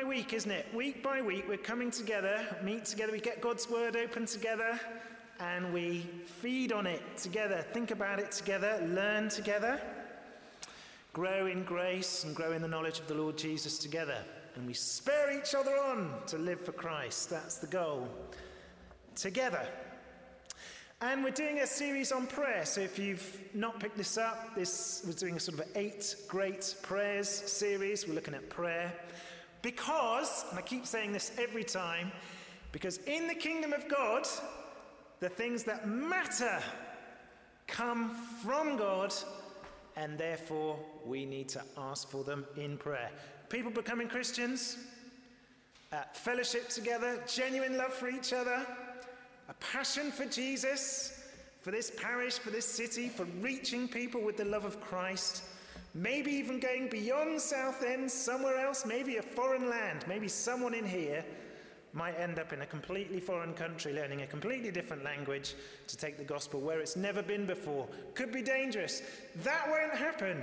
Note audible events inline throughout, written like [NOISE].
by week, isn't it? Week by week, we're coming together, meet together, we get God's word open together, and we feed on it together, think about it together, learn together, grow in grace, and grow in the knowledge of the Lord Jesus together. And we spur each other on to live for Christ. That's the goal. Together. And we're doing a series on prayer. So if you've not picked this up, this we're doing a sort of eight great prayers series. We're looking at prayer. Because, and I keep saying this every time, because in the kingdom of God, the things that matter come from God, and therefore we need to ask for them in prayer. People becoming Christians, uh, fellowship together, genuine love for each other a passion for Jesus, for this parish, for this city, for reaching people with the love of Christ. Maybe even going beyond Southend, somewhere else, maybe a foreign land. Maybe someone in here might end up in a completely foreign country learning a completely different language to take the gospel where it's never been before. Could be dangerous. That won't happen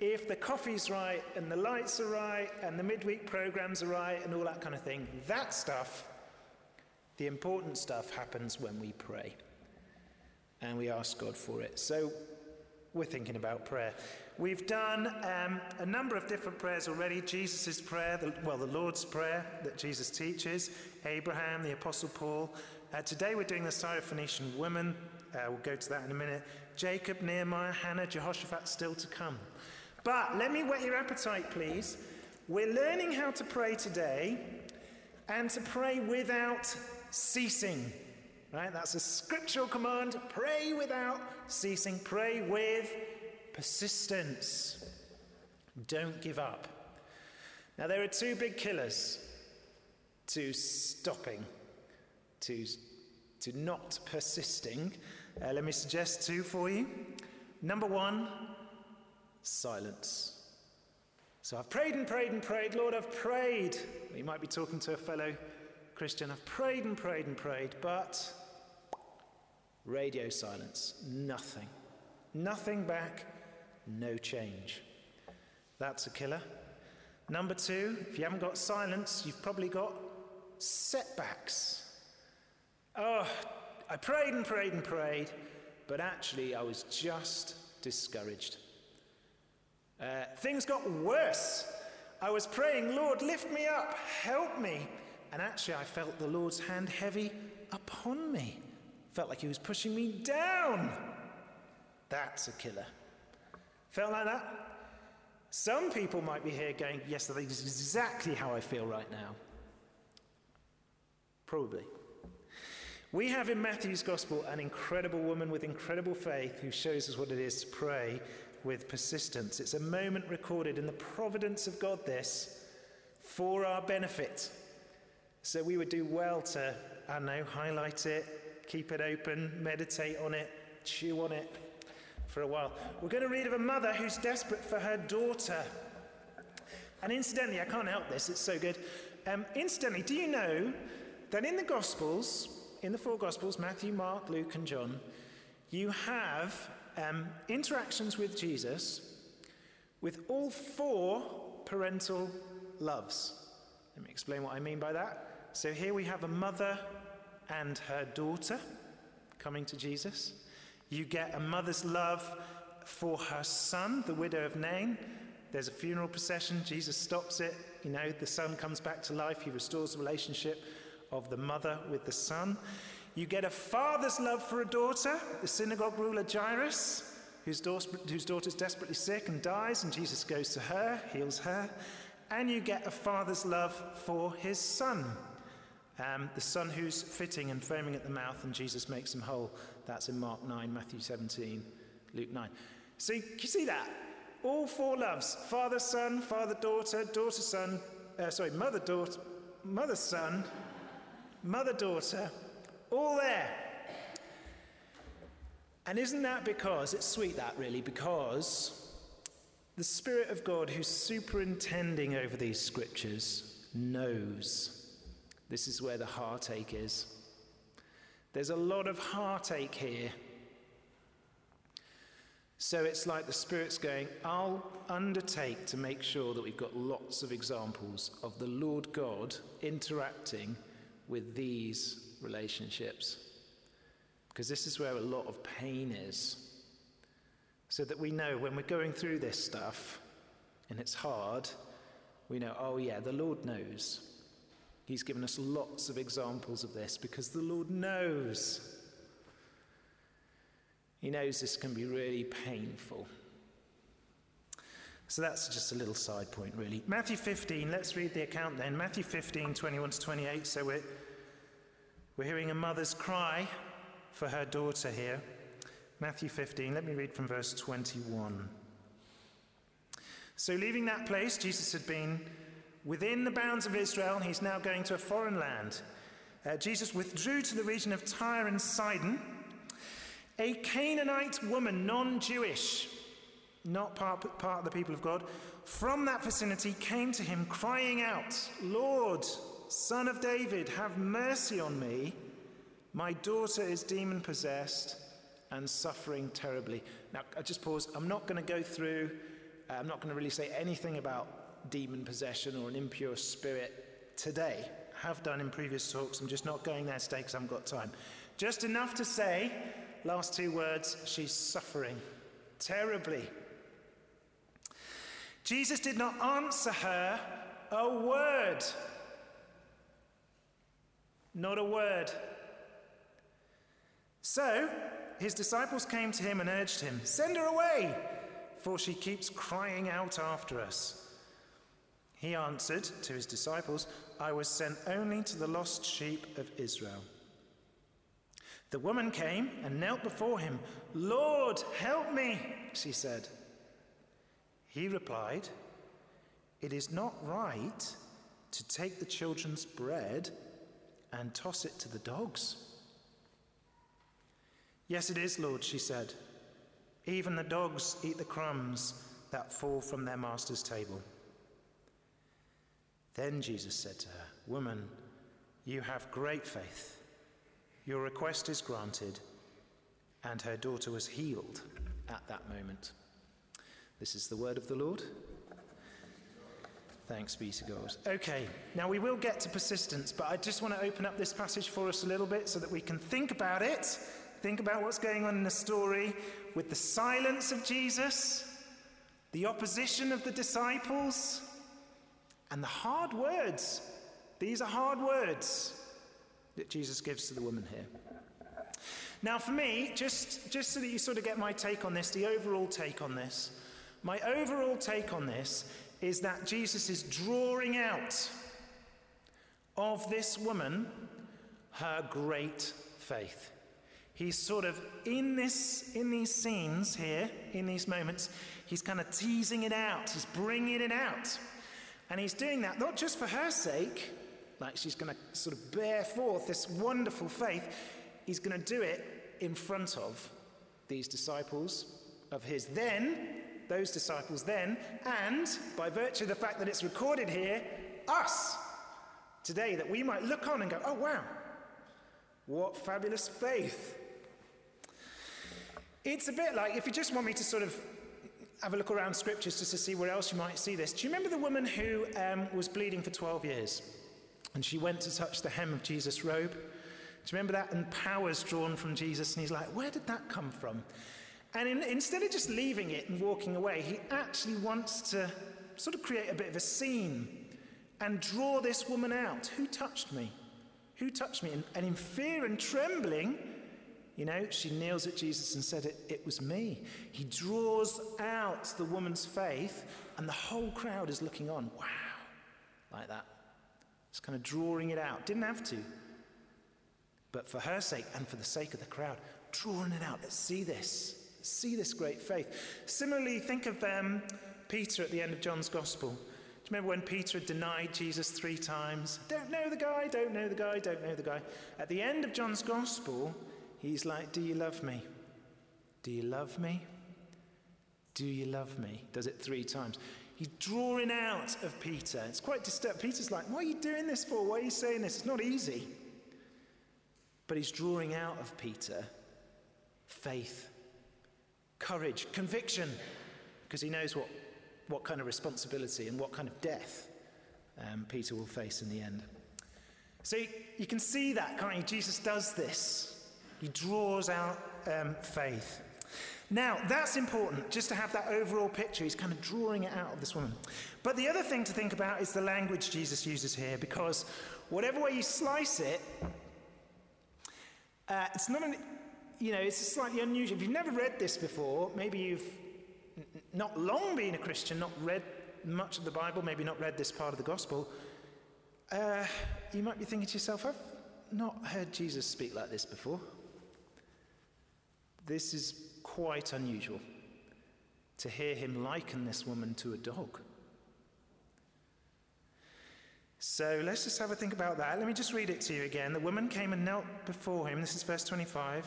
if the coffee's right and the lights are right and the midweek programs are right and all that kind of thing. That stuff the important stuff happens when we pray and we ask God for it. So we're thinking about prayer. We've done um, a number of different prayers already. Jesus' prayer, the, well, the Lord's Prayer that Jesus teaches, Abraham, the Apostle Paul. Uh, today we're doing the Syrophoenician woman. Uh, we'll go to that in a minute. Jacob, Nehemiah, Hannah, Jehoshaphat still to come. But let me whet your appetite, please. We're learning how to pray today and to pray without ceasing. Right? That's a scriptural command. Pray without ceasing. Pray with persistence. Don't give up. Now, there are two big killers to stopping, to, to not persisting. Uh, let me suggest two for you. Number one, silence. So I've prayed and prayed and prayed. Lord, I've prayed. You might be talking to a fellow Christian. I've prayed and prayed and prayed, but radio silence, nothing. Nothing back, no change. That's a killer. Number two, if you haven't got silence, you've probably got setbacks. Oh, I prayed and prayed and prayed, but actually I was just discouraged. Uh, things got worse. I was praying, Lord, lift me up, help me. And actually, I felt the Lord's hand heavy upon me. Felt like he was pushing me down. That's a killer. Felt like that? Some people might be here going, Yes, that is exactly how I feel right now. Probably. We have in Matthew's Gospel an incredible woman with incredible faith who shows us what it is to pray with persistence. It's a moment recorded in the providence of God, this, for our benefit. So we would do well to, I know, highlight it, keep it open, meditate on it, chew on it for a while. We're going to read of a mother who's desperate for her daughter. And incidentally, I can't help this, it's so good. Um, incidentally, do you know that in the Gospels, in the four Gospels, Matthew, Mark, Luke, and John, you have um, interactions with Jesus with all four parental loves. Let me explain what I mean by that. So here we have a mother and her daughter coming to Jesus. You get a mother's love for her son, the widow of Nain. There's a funeral procession. Jesus stops it. You know, the son comes back to life. He restores the relationship of the mother with the son. You get a father's love for a daughter, the synagogue ruler Jairus, whose, daughter, daughter's desperately sick and dies, and Jesus goes to her, heals her. And you get a father's love for his son, um, the son who's fitting and foaming at the mouth, and Jesus makes him whole. That's in Mark 9, Matthew 17, Luke 9. So you see that? All four loves father, son, father, daughter, daughter, son, uh, sorry, mother, daughter, mother, son, mother, daughter, all there. And isn't that because, it's sweet that really, because the Spirit of God who's superintending over these scriptures knows this is where the heartache is. There's a lot of heartache here. So it's like the Spirit's going, I'll undertake to make sure that we've got lots of examples of the Lord God interacting with these relationships. Because this is where a lot of pain is. So that we know when we're going through this stuff and it's hard, we know, oh, yeah, the Lord knows. He's given us lots of examples of this because the Lord knows. He knows this can be really painful. So that's just a little side point, really. Matthew 15, let's read the account then. Matthew 15, 21 to 28. So we're, we're hearing a mother's cry for her daughter here. Matthew 15, let me read from verse 21. So, leaving that place, Jesus had been within the bounds of Israel. He's now going to a foreign land. Uh, Jesus withdrew to the region of Tyre and Sidon. A Canaanite woman, non Jewish, not part, part of the people of God, from that vicinity came to him, crying out, Lord, son of David, have mercy on me. My daughter is demon possessed and suffering terribly. Now, I just pause. I'm not going to go through, uh, I'm not going to really say anything about demon possession or an impure spirit today. I have done in previous talks. I'm just not going there today because I haven't got time. Just enough to say, last two words, she's suffering terribly. Jesus did not answer her a word. Not a word. So, his disciples came to him and urged him, Send her away, for she keeps crying out after us. He answered to his disciples, I was sent only to the lost sheep of Israel. The woman came and knelt before him. Lord, help me, she said. He replied, It is not right to take the children's bread and toss it to the dogs. Yes, it is, Lord, she said. Even the dogs eat the crumbs that fall from their master's table. Then Jesus said to her, Woman, you have great faith. Your request is granted. And her daughter was healed at that moment. This is the word of the Lord. Thanks be to God. Okay, now we will get to persistence, but I just want to open up this passage for us a little bit so that we can think about it Think about what's going on in the story with the silence of Jesus, the opposition of the disciples, and the hard words. These are hard words that Jesus gives to the woman here. Now, for me, just, just so that you sort of get my take on this, the overall take on this, my overall take on this is that Jesus is drawing out of this woman her great faith. He's sort of in this, in these scenes here, in these moments, he's kind of teasing it out. He's bringing it out. And he's doing that not just for her sake, like she's going to sort of bear forth this wonderful faith. He's going to do it in front of these disciples of his. Then, those disciples then, and by virtue of the fact that it's recorded here, us today, that we might look on and go, oh, wow, what fabulous faith. It's a bit like if you just want me to sort of have a look around scriptures just to see where else you might see this. Do you remember the woman who um, was bleeding for 12 years? And she went to touch the hem of Jesus' robe? Do you remember that? And power's drawn from Jesus, and he's like, Where did that come from? And in, instead of just leaving it and walking away, he actually wants to sort of create a bit of a scene and draw this woman out. Who touched me? Who touched me? And, and in fear and trembling, you know, she kneels at Jesus and said, it, it was me. He draws out the woman's faith, and the whole crowd is looking on. Wow. Like that. It's kind of drawing it out. Didn't have to. But for her sake and for the sake of the crowd, drawing it out. Let's see this. See this great faith. Similarly, think of um, Peter at the end of John's Gospel. Do you remember when Peter had denied Jesus three times? Don't know the guy, don't know the guy, don't know the guy. At the end of John's Gospel, He's like, Do you love me? Do you love me? Do you love me? Does it three times. He's drawing out of Peter. It's quite disturbed. Peter's like, What are you doing this for? Why are you saying this? It's not easy. But he's drawing out of Peter faith. courage, conviction, because he knows what, what kind of responsibility and what kind of death um, Peter will face in the end. So you can see that, can't you? Jesus does this. He draws out um, faith. Now, that's important, just to have that overall picture. He's kind of drawing it out of this woman. But the other thing to think about is the language Jesus uses here, because whatever way you slice it, uh, it's not an, you know, it's slightly unusual. If you've never read this before, maybe you've not long been a Christian, not read much of the Bible, maybe not read this part of the gospel, uh, you might be thinking to yourself, I've not heard Jesus speak like this before. This is quite unusual to hear him liken this woman to a dog. So let's just have a think about that. Let me just read it to you again. The woman came and knelt before him. This is verse 25.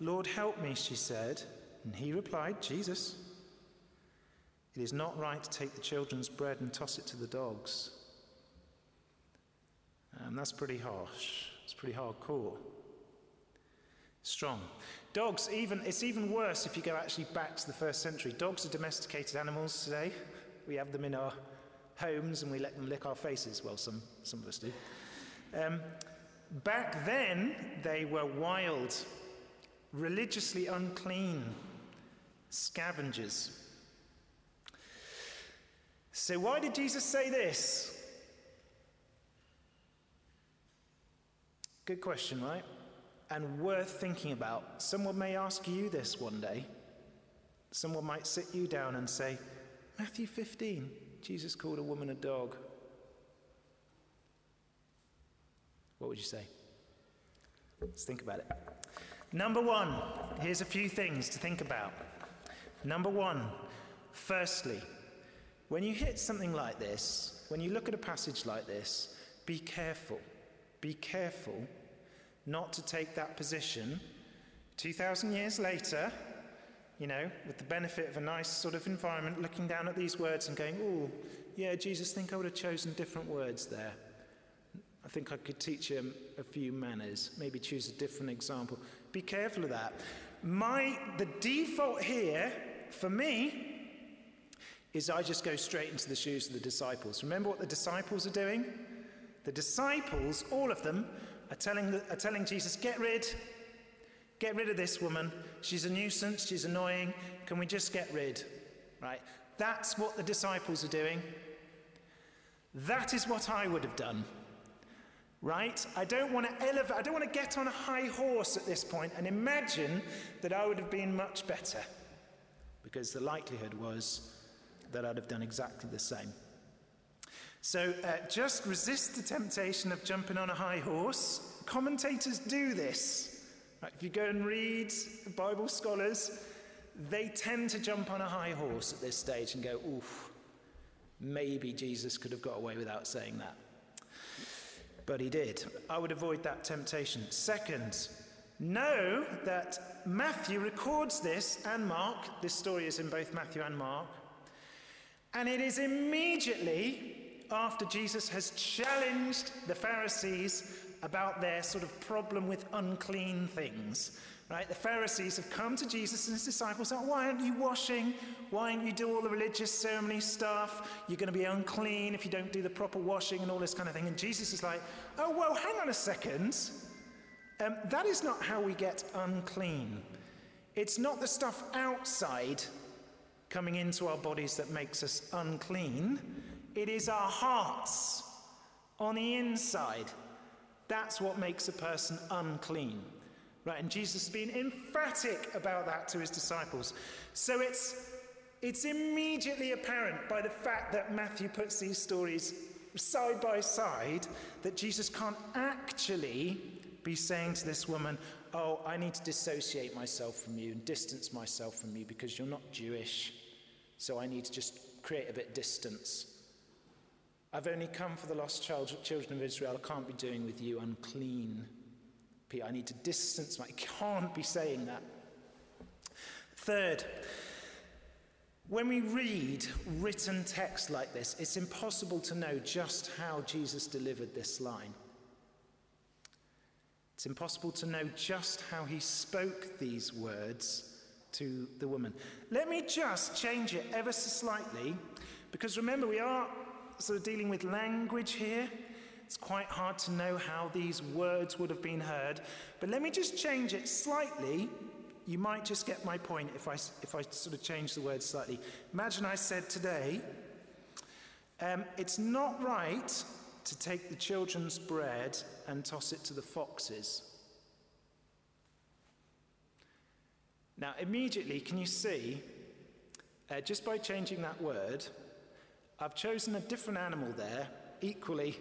Lord, help me, she said. And he replied, Jesus, it is not right to take the children's bread and toss it to the dogs. And that's pretty harsh. It's pretty hardcore. Strong. Dogs, even it's even worse if you go actually back to the first century. Dogs are domesticated animals today. We have them in our homes and we let them lick our faces. Well, some, some of us do. Um, back then, they were wild, religiously unclean scavengers. So, why did Jesus say this? Good question, right? And worth thinking about. Someone may ask you this one day. Someone might sit you down and say, Matthew 15, Jesus called a woman a dog. What would you say? Let's think about it. Number one, here's a few things to think about. Number one, firstly, when you hit something like this, when you look at a passage like this, be careful. Be careful not to take that position 2,000 years later you know, with the benefit of a nice sort of environment, looking down at these words and going, oh, yeah, Jesus, think I would have chosen different words there. I think I could teach him a few manners, maybe choose a different example. Be careful of that. My, the default here, for me, is I just go straight into the shoes of the disciples. Remember what the disciples are doing? The disciples, all of them, are telling, are telling Jesus, get rid, Get rid of this woman. She's a nuisance. She's annoying. Can we just get rid? Right? That's what the disciples are doing. That is what I would have done. Right? I don't want to elevate, I don't want to get on a high horse at this point and imagine that I would have been much better. Because the likelihood was that I'd have done exactly the same. So uh, just resist the temptation of jumping on a high horse. Commentators do this. Right, if you go and read Bible scholars, they tend to jump on a high horse at this stage and go, oof, maybe Jesus could have got away without saying that. But he did. I would avoid that temptation. Second, know that Matthew records this and Mark. This story is in both Matthew and Mark. And it is immediately after Jesus has challenged the Pharisees about their sort of problem with unclean things. Right? The Pharisees have come to Jesus and his disciples and why aren't you washing? Why don't you do all the religious ceremony stuff? You're going to be unclean if you don't do the proper washing and all this kind of thing. And Jesus is like, oh, well, hang on a second. Um, that is not how we get unclean. It's not the stuff outside coming into our bodies that makes us unclean. It is our hearts on the inside that's what makes a person unclean. Right, and Jesus has been emphatic about that to his disciples. So it's, it's immediately apparent by the fact that Matthew puts these stories side by side that Jesus can't actually be saying to this woman, Oh, I need to dissociate myself from you and distance myself from you because you're not Jewish. So I need to just create a bit of distance. I've only come for the lost child, children of Israel. I can't be doing with you unclean. I need to distance my. I [LAUGHS] can't be saying that. Third, when we read written text like this, it's impossible to know just how Jesus delivered this line. It's impossible to know just how he spoke these words to the woman. Let me just change it ever so slightly, because remember, we are sort of dealing with language here. It's quite hard to know how these words would have been heard. But let me just change it slightly. You might just get my point if I, if I sort of change the words slightly. Imagine I said today, um, it's not right to take the children's bread and toss it to the foxes. Now, immediately, can you see, uh, just by changing that word, I've chosen a different animal there, equally,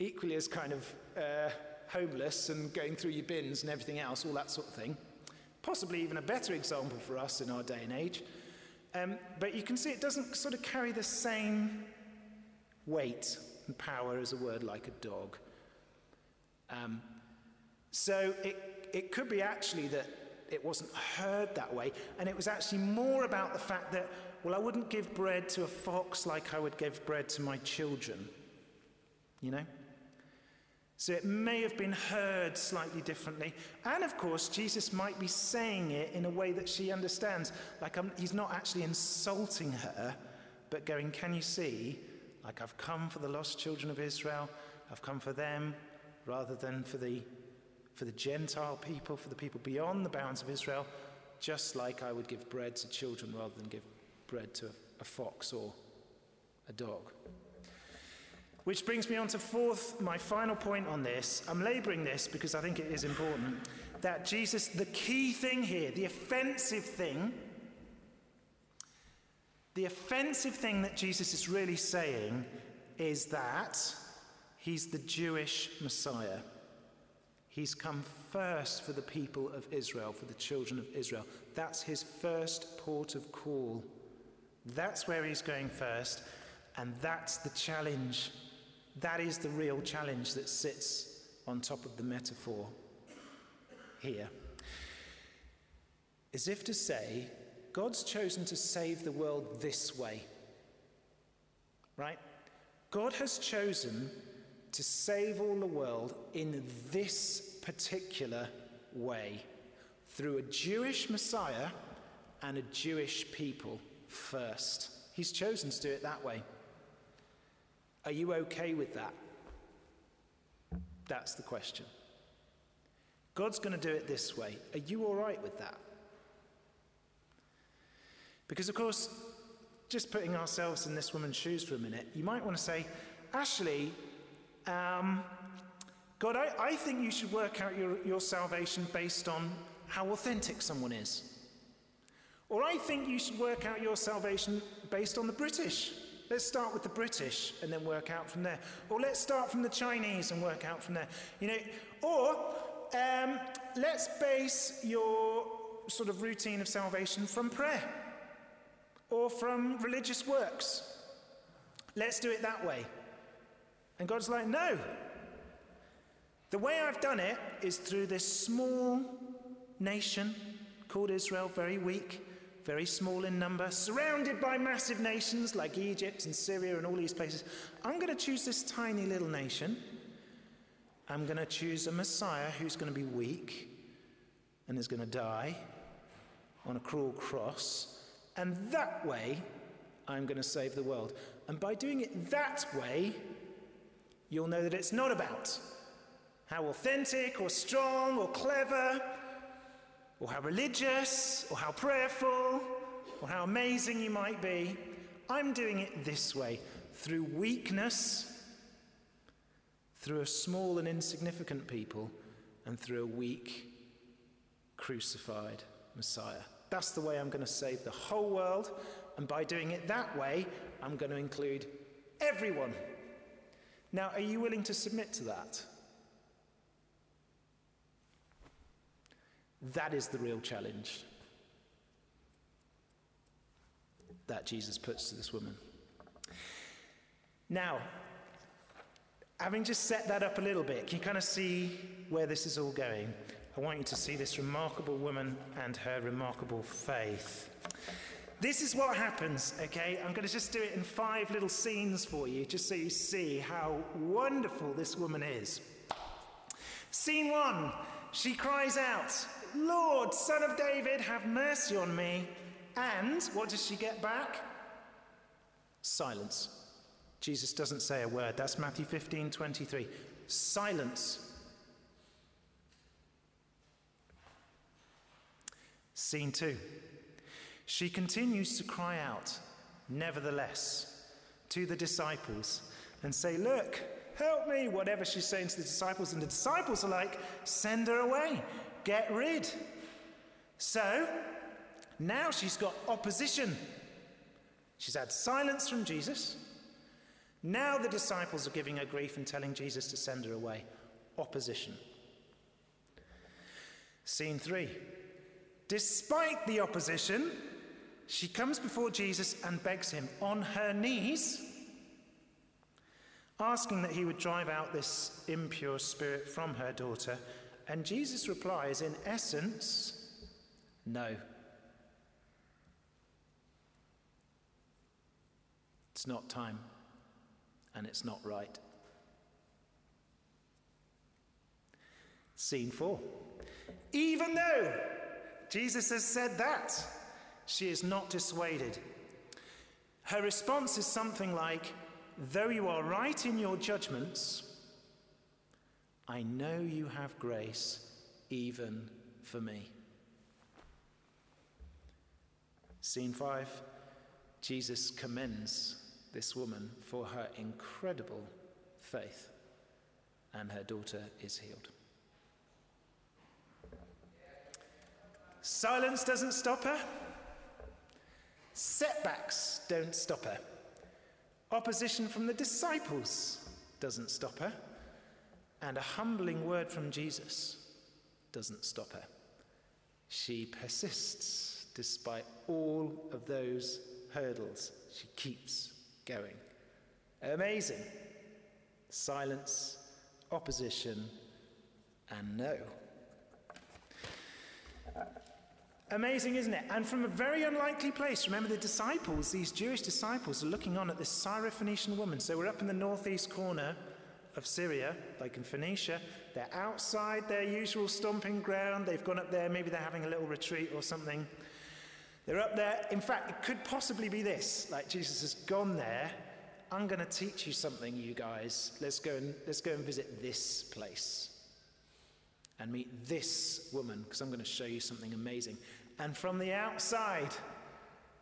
equally as kind of uh, homeless and going through your bins and everything else, all that sort of thing. Possibly even a better example for us in our day and age. Um, but you can see it doesn't sort of carry the same weight and power as a word like a dog. Um, so it, it could be actually that it wasn't heard that way, and it was actually more about the fact that, well, I wouldn't give bread to a fox like I would give bread to my children. You know? So it may have been heard slightly differently. And of course, Jesus might be saying it in a way that she understands. Like I'm, he's not actually insulting her, but going, Can you see? Like I've come for the lost children of Israel, I've come for them rather than for the for the Gentile people, for the people beyond the bounds of Israel, just like I would give bread to children rather than give bread to a, fox or a dog. Which brings me on to fourth, my final point on this. I'm laboring this because I think it is important that Jesus, the key thing here, the offensive thing, the offensive thing that Jesus is really saying is that he's the Jewish Messiah. He's come first for the people of Israel, for the children of Israel. That's his first port of call. That's where he's going first, and that's the challenge. That is the real challenge that sits on top of the metaphor here. As if to say, God's chosen to save the world this way. Right? God has chosen to save all the world in this particular way through a Jewish Messiah and a Jewish people first. He's chosen to do it that way. Are you okay with that? That's the question. God's going to do it this way. Are you all right with that? Because, of course, just putting ourselves in this woman's shoes for a minute, you might want to say, Ashley, um, God, I, I think you should work out your, your salvation based on how authentic someone is. Or I think you should work out your salvation based on the British. Let's start with the British and then work out from there. Or let's start from the Chinese and work out from there. You know, or um, let's base your sort of routine of salvation from prayer or from religious works. Let's do it that way. And God's like, no. The way I've done it is through this small nation called Israel, very weak, very small in number, surrounded by massive nations like Egypt and Syria and all these places. I'm going to choose this tiny little nation. I'm going to choose a Messiah who's going to be weak and is going to die on a cruel cross. And that way, I'm going to save the world. And by doing it that way, you'll know that it's not about how authentic or strong or clever or how religious or how prayerful or how amazing you might be. I'm doing it this way through weakness, through a small and insignificant people, and through a weak, crucified Messiah. That's the way I'm going to save the whole world. And by doing it that way, I'm going to include everyone now, are you willing to submit to that? That is the real challenge that Jesus puts to this woman. Now, having just set that up a little bit, can you kind of see where this is all going? I want you to see this remarkable woman and her remarkable faith. This is what happens, okay? I'm going to just do it in five little scenes for you, just so you see how wonderful this woman is. Scene one she cries out, Lord, son of David, have mercy on me. And what does she get back? Silence. Jesus doesn't say a word. That's Matthew 15 23. Silence. Scene two. She continues to cry out, nevertheless, to the disciples and say, Look, help me, whatever she's saying to the disciples. And the disciples are like, Send her away, get rid. So now she's got opposition. She's had silence from Jesus. Now the disciples are giving her grief and telling Jesus to send her away. Opposition. Scene three. Despite the opposition, she comes before Jesus and begs him on her knees, asking that he would drive out this impure spirit from her daughter. And Jesus replies, in essence, no. It's not time, and it's not right. Scene four. Even though Jesus has said that, she is not dissuaded. Her response is something like, Though you are right in your judgments, I know you have grace even for me. Scene five Jesus commends this woman for her incredible faith, and her daughter is healed. Silence doesn't stop her. Setbacks don't stop her. Opposition from the disciples doesn't stop her. And a humbling word from Jesus doesn't stop her. She persists despite all of those hurdles. She keeps going. Amazing. Silence, opposition, and no. Amazing, isn't it? And from a very unlikely place, remember the disciples, these Jewish disciples, are looking on at this Syrophoenician woman. So we're up in the northeast corner of Syria, like in Phoenicia. They're outside their usual stomping ground. They've gone up there, maybe they're having a little retreat or something. They're up there. In fact, it could possibly be this like Jesus has gone there. I'm going to teach you something, you guys. Let's go and, let's go and visit this place and meet this woman because I'm going to show you something amazing. And from the outside,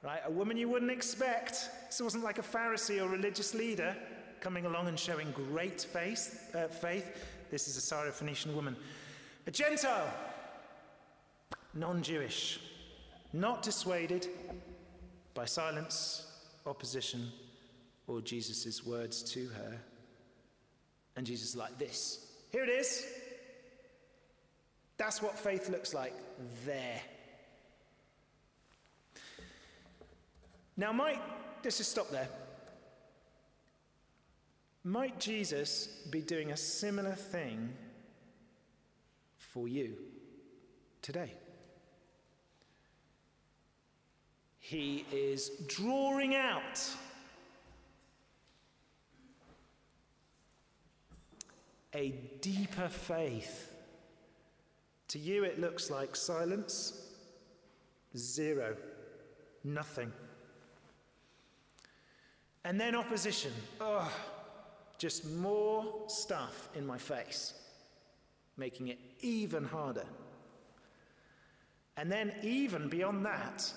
right, a woman you wouldn't expect. This wasn't like a Pharisee or religious leader coming along and showing great faith. Uh, faith. This is a Syrophoenician woman, a Gentile, non-Jewish, not dissuaded by silence, opposition, or Jesus' words to her. And Jesus like this. Here it is. That's what faith looks like there. Now, might, let's just stop there. Might Jesus be doing a similar thing for you today? He is drawing out a deeper faith to you, it looks like silence, zero, nothing. And then opposition. Oh, just more stuff in my face, making it even harder. And then, even beyond that,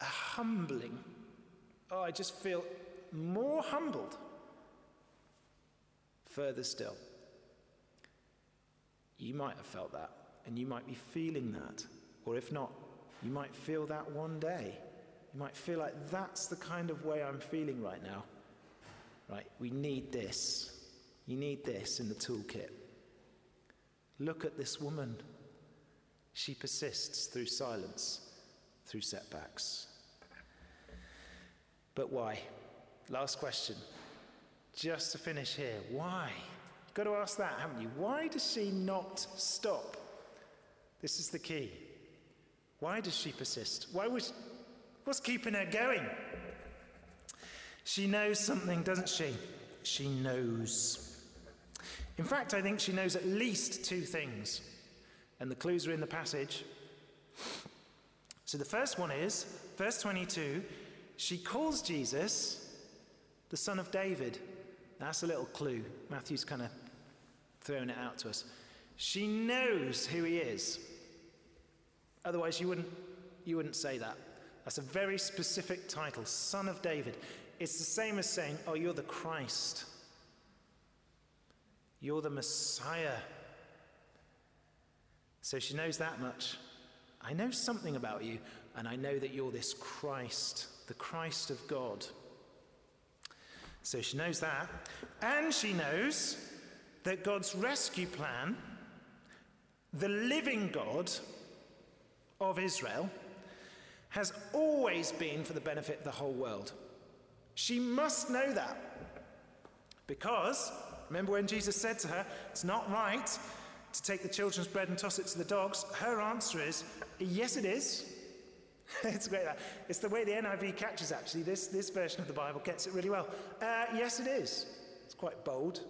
a humbling. Oh, I just feel more humbled. Further still. You might have felt that and you might be feeling that. Or if not, you might feel that one day. You might feel like that's the kind of way I'm feeling right now. Right? We need this. You need this in the toolkit. Look at this woman. She persists through silence, through setbacks. But why? Last question. Just to finish here, why? You've got to ask that, haven't you? Why does she not stop? This is the key. Why does she persist? Why was, what's keeping her going? She knows something, doesn't she? She knows. In fact, I think she knows at least two things, and the clues are in the passage. So the first one is, verse 22, she calls Jesus the son of David. That's a little clue. Matthew's kind of thrown it out to us. She knows who he is. Otherwise, you wouldn't, you wouldn't say that. That's a very specific title, Son of David. It's the same as saying, Oh, you're the Christ. You're the Messiah. So she knows that much. I know something about you, and I know that you're this Christ, the Christ of God. So she knows that. And she knows that God's rescue plan, the living God of Israel, has always been for the benefit of the whole world. She must know that. Because, remember when Jesus said to her, It's not right to take the children's bread and toss it to the dogs? Her answer is, Yes, it is. [LAUGHS] it's great. It's the way the NIV catches actually. This, this version of the Bible gets it really well. Uh, yes, it is. It's quite bold.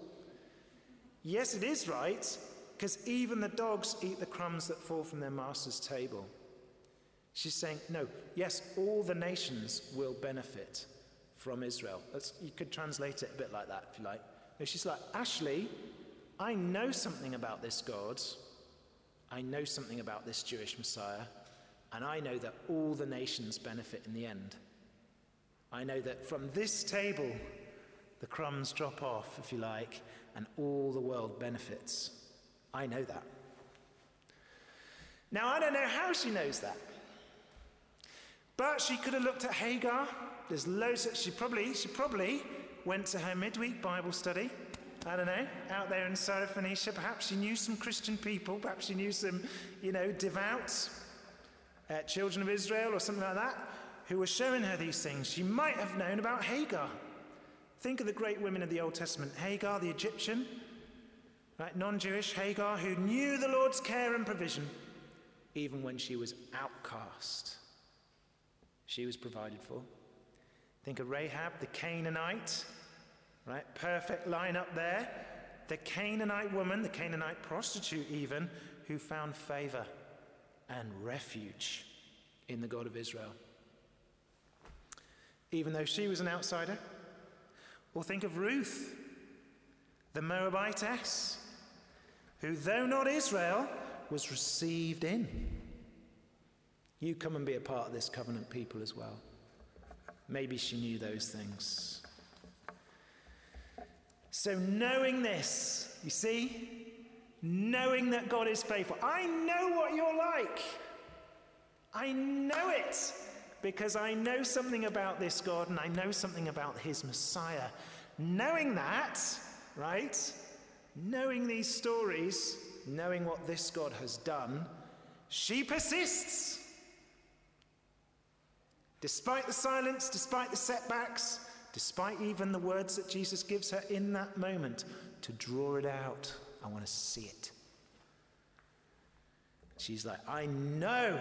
Yes, it is right, because even the dogs eat the crumbs that fall from their master's table. She's saying, no, yes, all the nations will benefit from Israel. That's, you could translate it a bit like that if you like. She's like, Ashley, I know something about this God. I know something about this Jewish Messiah. And I know that all the nations benefit in the end. I know that from this table, the crumbs drop off, if you like, and all the world benefits. I know that. Now, I don't know how she knows that. But she could have looked at Hagar. There's loads of, she probably, she probably went to her midweek Bible study. I don't know, out there in Syrophoenicia. Perhaps she knew some Christian people. Perhaps she knew some, you know, devout uh, children of Israel or something like that who were showing her these things. She might have known about Hagar. Think of the great women of the Old Testament Hagar, the Egyptian, right, non Jewish Hagar, who knew the Lord's care and provision even when she was outcast. She was provided for. Think of Rahab, the Canaanite, right? Perfect line up there. The Canaanite woman, the Canaanite prostitute, even, who found favor and refuge in the God of Israel. Even though she was an outsider. Or think of Ruth, the Moabitess, who, though not Israel, was received in. You come and be a part of this covenant people as well. Maybe she knew those things. So, knowing this, you see, knowing that God is faithful. I know what you're like. I know it because I know something about this God and I know something about his Messiah. Knowing that, right? Knowing these stories, knowing what this God has done, she persists. Despite the silence, despite the setbacks, despite even the words that Jesus gives her in that moment, to draw it out. I want to see it. She's like, I know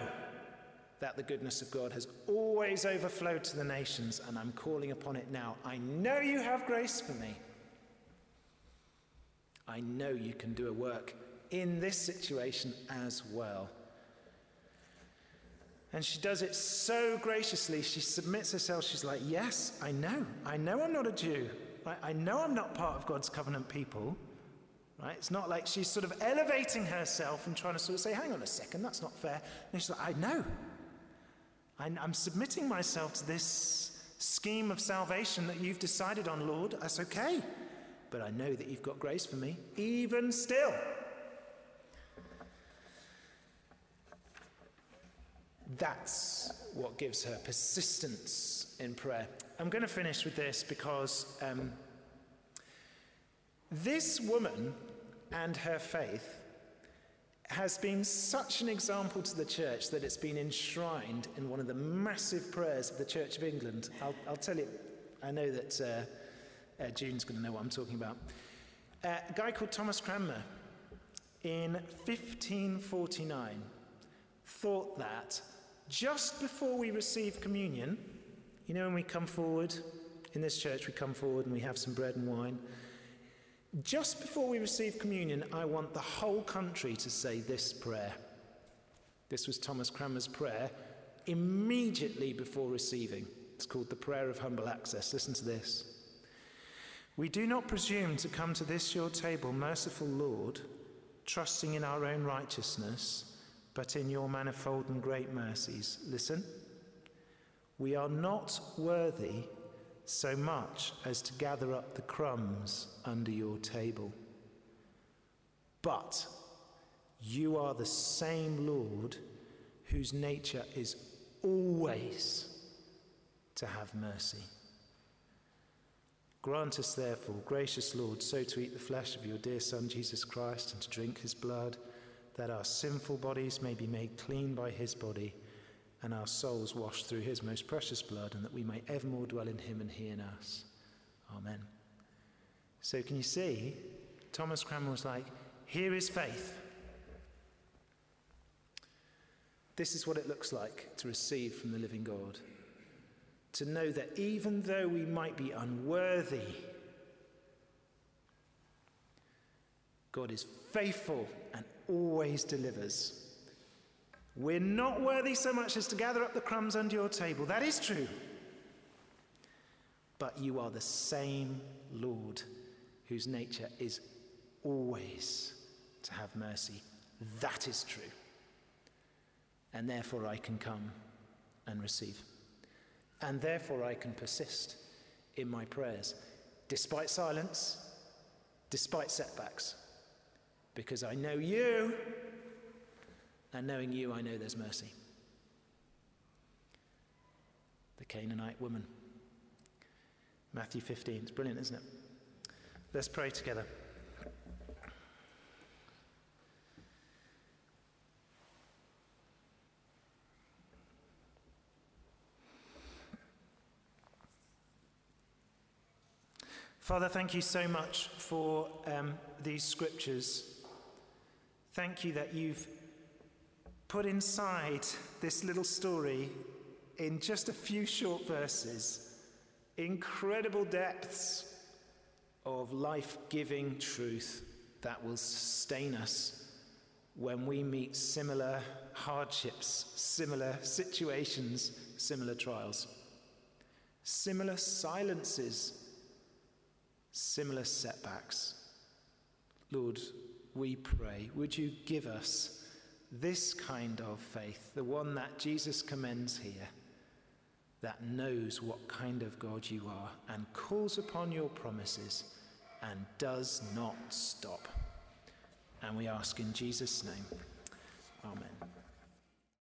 that the goodness of God has always overflowed to the nations, and I'm calling upon it now. I know you have grace for me. I know you can do a work in this situation as well. And she does it so graciously. She submits herself. She's like, Yes, I know. I know I'm not a Jew. I know I'm not part of God's covenant people. Right? It's not like she's sort of elevating herself and trying to sort of say, hang on a second, that's not fair. And she's like, I know. I'm submitting myself to this scheme of salvation that you've decided on, Lord. That's okay. But I know that you've got grace for me, even still. That's what gives her persistence in prayer. I'm going to finish with this because um, this woman and her faith has been such an example to the church that it's been enshrined in one of the massive prayers of the Church of England. I'll, I'll tell you, I know that uh, uh, June's going to know what I'm talking about. Uh, a guy called Thomas Cranmer in 1549 thought that just before we receive communion, you know, when we come forward in this church, we come forward and we have some bread and wine. Just before we receive communion, I want the whole country to say this prayer. This was Thomas Cranmer's prayer immediately before receiving. It's called the Prayer of Humble Access. Listen to this. We do not presume to come to this your table, merciful Lord, trusting in our own righteousness, but in your manifold and great mercies. Listen. We are not worthy so much as to gather up the crumbs under your table. But you are the same Lord whose nature is always to have mercy. Grant us, therefore, gracious Lord, so to eat the flesh of your dear Son, Jesus Christ, and to drink his blood, that our sinful bodies may be made clean by his body, and our souls washed through his most precious blood, and that we may evermore dwell in him and he in us. Amen. So, can you see? Thomas Cranmer was like, Here is faith. This is what it looks like to receive from the living God. To know that even though we might be unworthy, God is faithful and always delivers. We're not worthy so much as to gather up the crumbs under your table. That is true. But you are the same Lord whose nature is always to have mercy. That is true and therefore I can come and receive. And therefore I can persist in my prayers, despite silence, despite setbacks, because I know you, and knowing you, I know there's mercy. The Canaanite woman. Matthew 15. It's brilliant, isn't it? Let's pray together. Father, thank you so much for um, these scriptures. Thank you that you've put inside this little story in just a few short verses incredible depths of life giving truth that will sustain us when we meet similar hardships, similar situations, similar trials, similar silences similar setbacks. Lord, we pray, would you give us this kind of faith, the one that Jesus commends here, that knows what kind of God you are and calls upon your promises and does not stop. And we ask in Jesus' name. Amen.